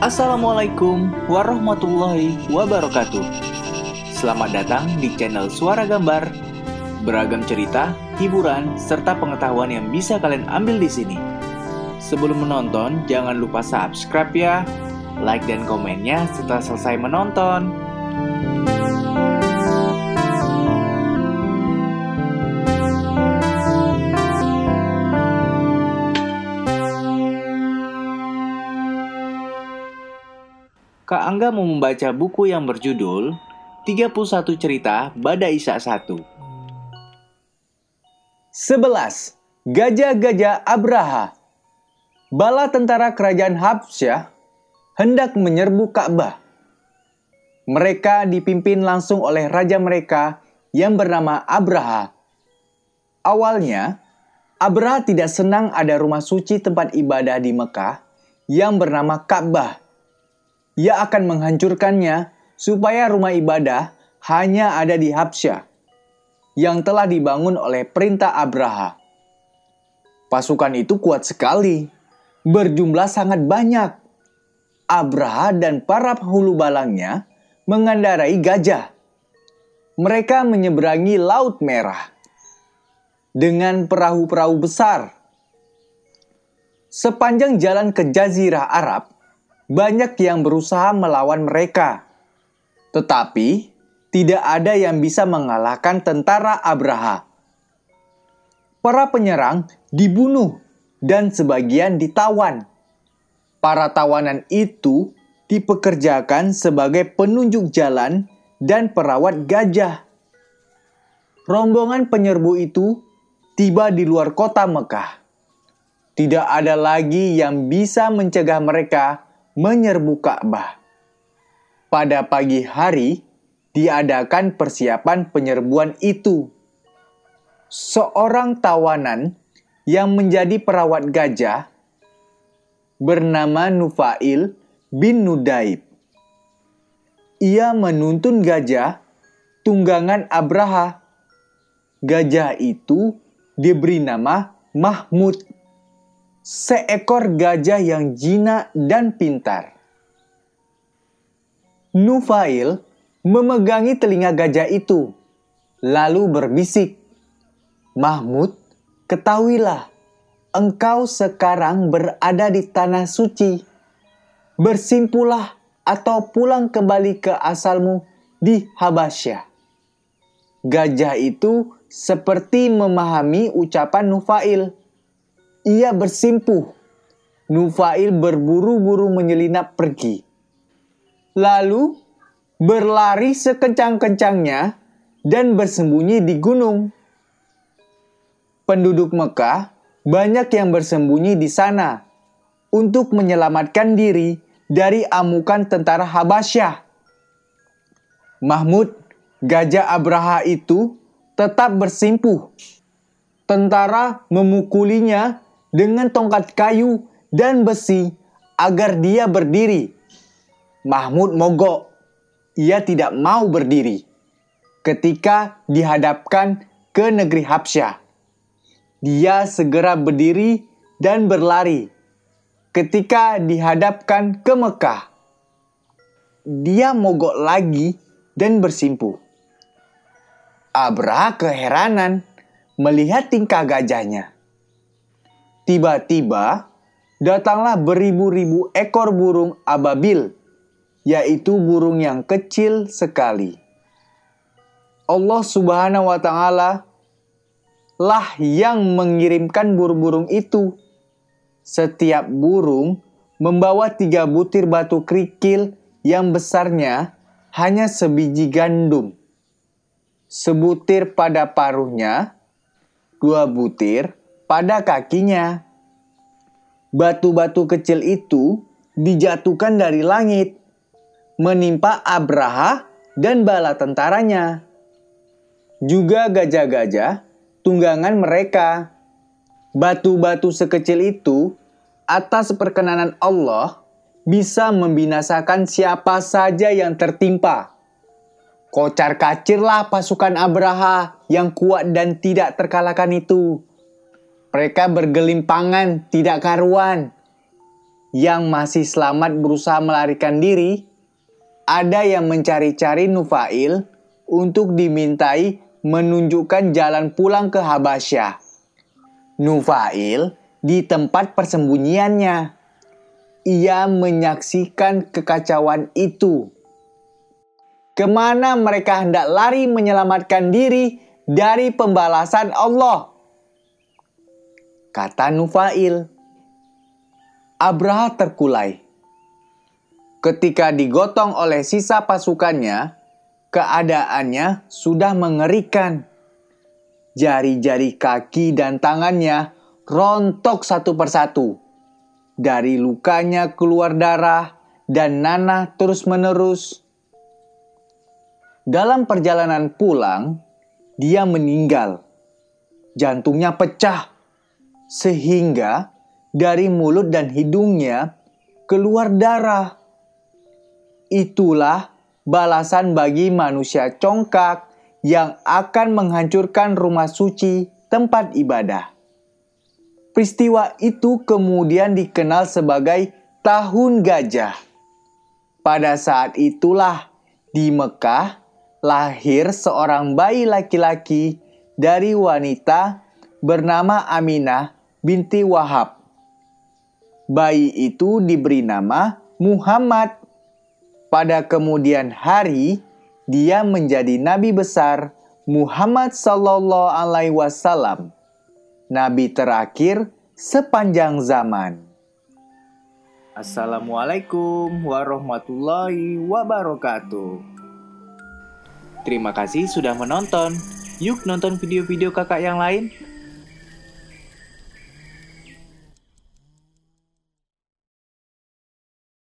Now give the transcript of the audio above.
Assalamualaikum warahmatullahi wabarakatuh. Selamat datang di channel Suara Gambar. Beragam cerita, hiburan, serta pengetahuan yang bisa kalian ambil di sini. Sebelum menonton, jangan lupa subscribe ya, like dan komennya setelah selesai menonton. Kak Angga mau membaca buku yang berjudul 31 Cerita Bada Isa 1. 11. Gajah-gajah Abraha Bala tentara kerajaan Habsyah hendak menyerbu Ka'bah. Mereka dipimpin langsung oleh raja mereka yang bernama Abraha. Awalnya, Abraha tidak senang ada rumah suci tempat ibadah di Mekah yang bernama Ka'bah ia akan menghancurkannya supaya rumah ibadah hanya ada di Habsyah yang telah dibangun oleh perintah Abraha. Pasukan itu kuat sekali, berjumlah sangat banyak. Abraha dan para penghulu balangnya mengendarai gajah. Mereka menyeberangi Laut Merah dengan perahu-perahu besar. Sepanjang jalan ke Jazirah Arab, banyak yang berusaha melawan mereka. Tetapi, tidak ada yang bisa mengalahkan tentara Abraha. Para penyerang dibunuh dan sebagian ditawan. Para tawanan itu dipekerjakan sebagai penunjuk jalan dan perawat gajah. Rombongan penyerbu itu tiba di luar kota Mekah. Tidak ada lagi yang bisa mencegah mereka menyerbu Ka'bah. Pada pagi hari, diadakan persiapan penyerbuan itu. Seorang tawanan yang menjadi perawat gajah bernama Nufail bin Nudaib. Ia menuntun gajah tunggangan Abraha. Gajah itu diberi nama Mahmud seekor gajah yang jinak dan pintar. Nufail memegangi telinga gajah itu, lalu berbisik, Mahmud, ketahuilah, engkau sekarang berada di tanah suci. Bersimpulah atau pulang kembali ke asalmu di Habasyah. Gajah itu seperti memahami ucapan Nufail ia bersimpuh. Nufail berburu-buru menyelinap pergi. Lalu berlari sekencang-kencangnya dan bersembunyi di gunung. Penduduk Mekah banyak yang bersembunyi di sana untuk menyelamatkan diri dari amukan tentara Habasyah. Mahmud, gajah Abraha itu tetap bersimpuh. Tentara memukulinya dengan tongkat kayu dan besi agar dia berdiri. Mahmud mogok. Ia tidak mau berdiri ketika dihadapkan ke negeri Habsyah. Dia segera berdiri dan berlari ketika dihadapkan ke Mekah. Dia mogok lagi dan bersimpuh. Abra keheranan melihat tingkah gajahnya. Tiba-tiba datanglah beribu-ribu ekor burung ababil, yaitu burung yang kecil sekali. Allah Subhanahu wa Ta'ala lah yang mengirimkan burung-burung itu. Setiap burung membawa tiga butir batu kerikil yang besarnya hanya sebiji gandum. Sebutir pada paruhnya, dua butir pada kakinya. Batu-batu kecil itu dijatuhkan dari langit, menimpa Abraha dan bala tentaranya. Juga gajah-gajah tunggangan mereka. Batu-batu sekecil itu atas perkenanan Allah bisa membinasakan siapa saja yang tertimpa. Kocar kacirlah pasukan Abraha yang kuat dan tidak terkalahkan itu. Mereka bergelimpangan, tidak karuan. yang masih selamat berusaha melarikan diri, ada yang mencari-cari Nufail untuk dimintai menunjukkan jalan pulang ke Habasyah. Nufail di tempat persembunyiannya. Ia menyaksikan kekacauan itu. Ke mana mereka hendak lari menyelamatkan diri dari pembalasan Allah? Kata Nufail. Abraha terkulai. Ketika digotong oleh sisa pasukannya, keadaannya sudah mengerikan. Jari-jari kaki dan tangannya rontok satu persatu. Dari lukanya keluar darah dan nanah terus-menerus. Dalam perjalanan pulang, dia meninggal. Jantungnya pecah, sehingga dari mulut dan hidungnya keluar darah. Itulah balasan bagi manusia congkak yang akan menghancurkan rumah suci tempat ibadah. Peristiwa itu kemudian dikenal sebagai Tahun Gajah. Pada saat itulah di Mekah lahir seorang bayi laki-laki dari wanita bernama Aminah binti Wahab bayi itu diberi nama Muhammad. Pada kemudian hari, dia menjadi nabi besar Muhammad sallallahu alaihi wasallam, nabi terakhir sepanjang zaman. Assalamualaikum warahmatullahi wabarakatuh. Terima kasih sudah menonton. Yuk nonton video-video kakak yang lain.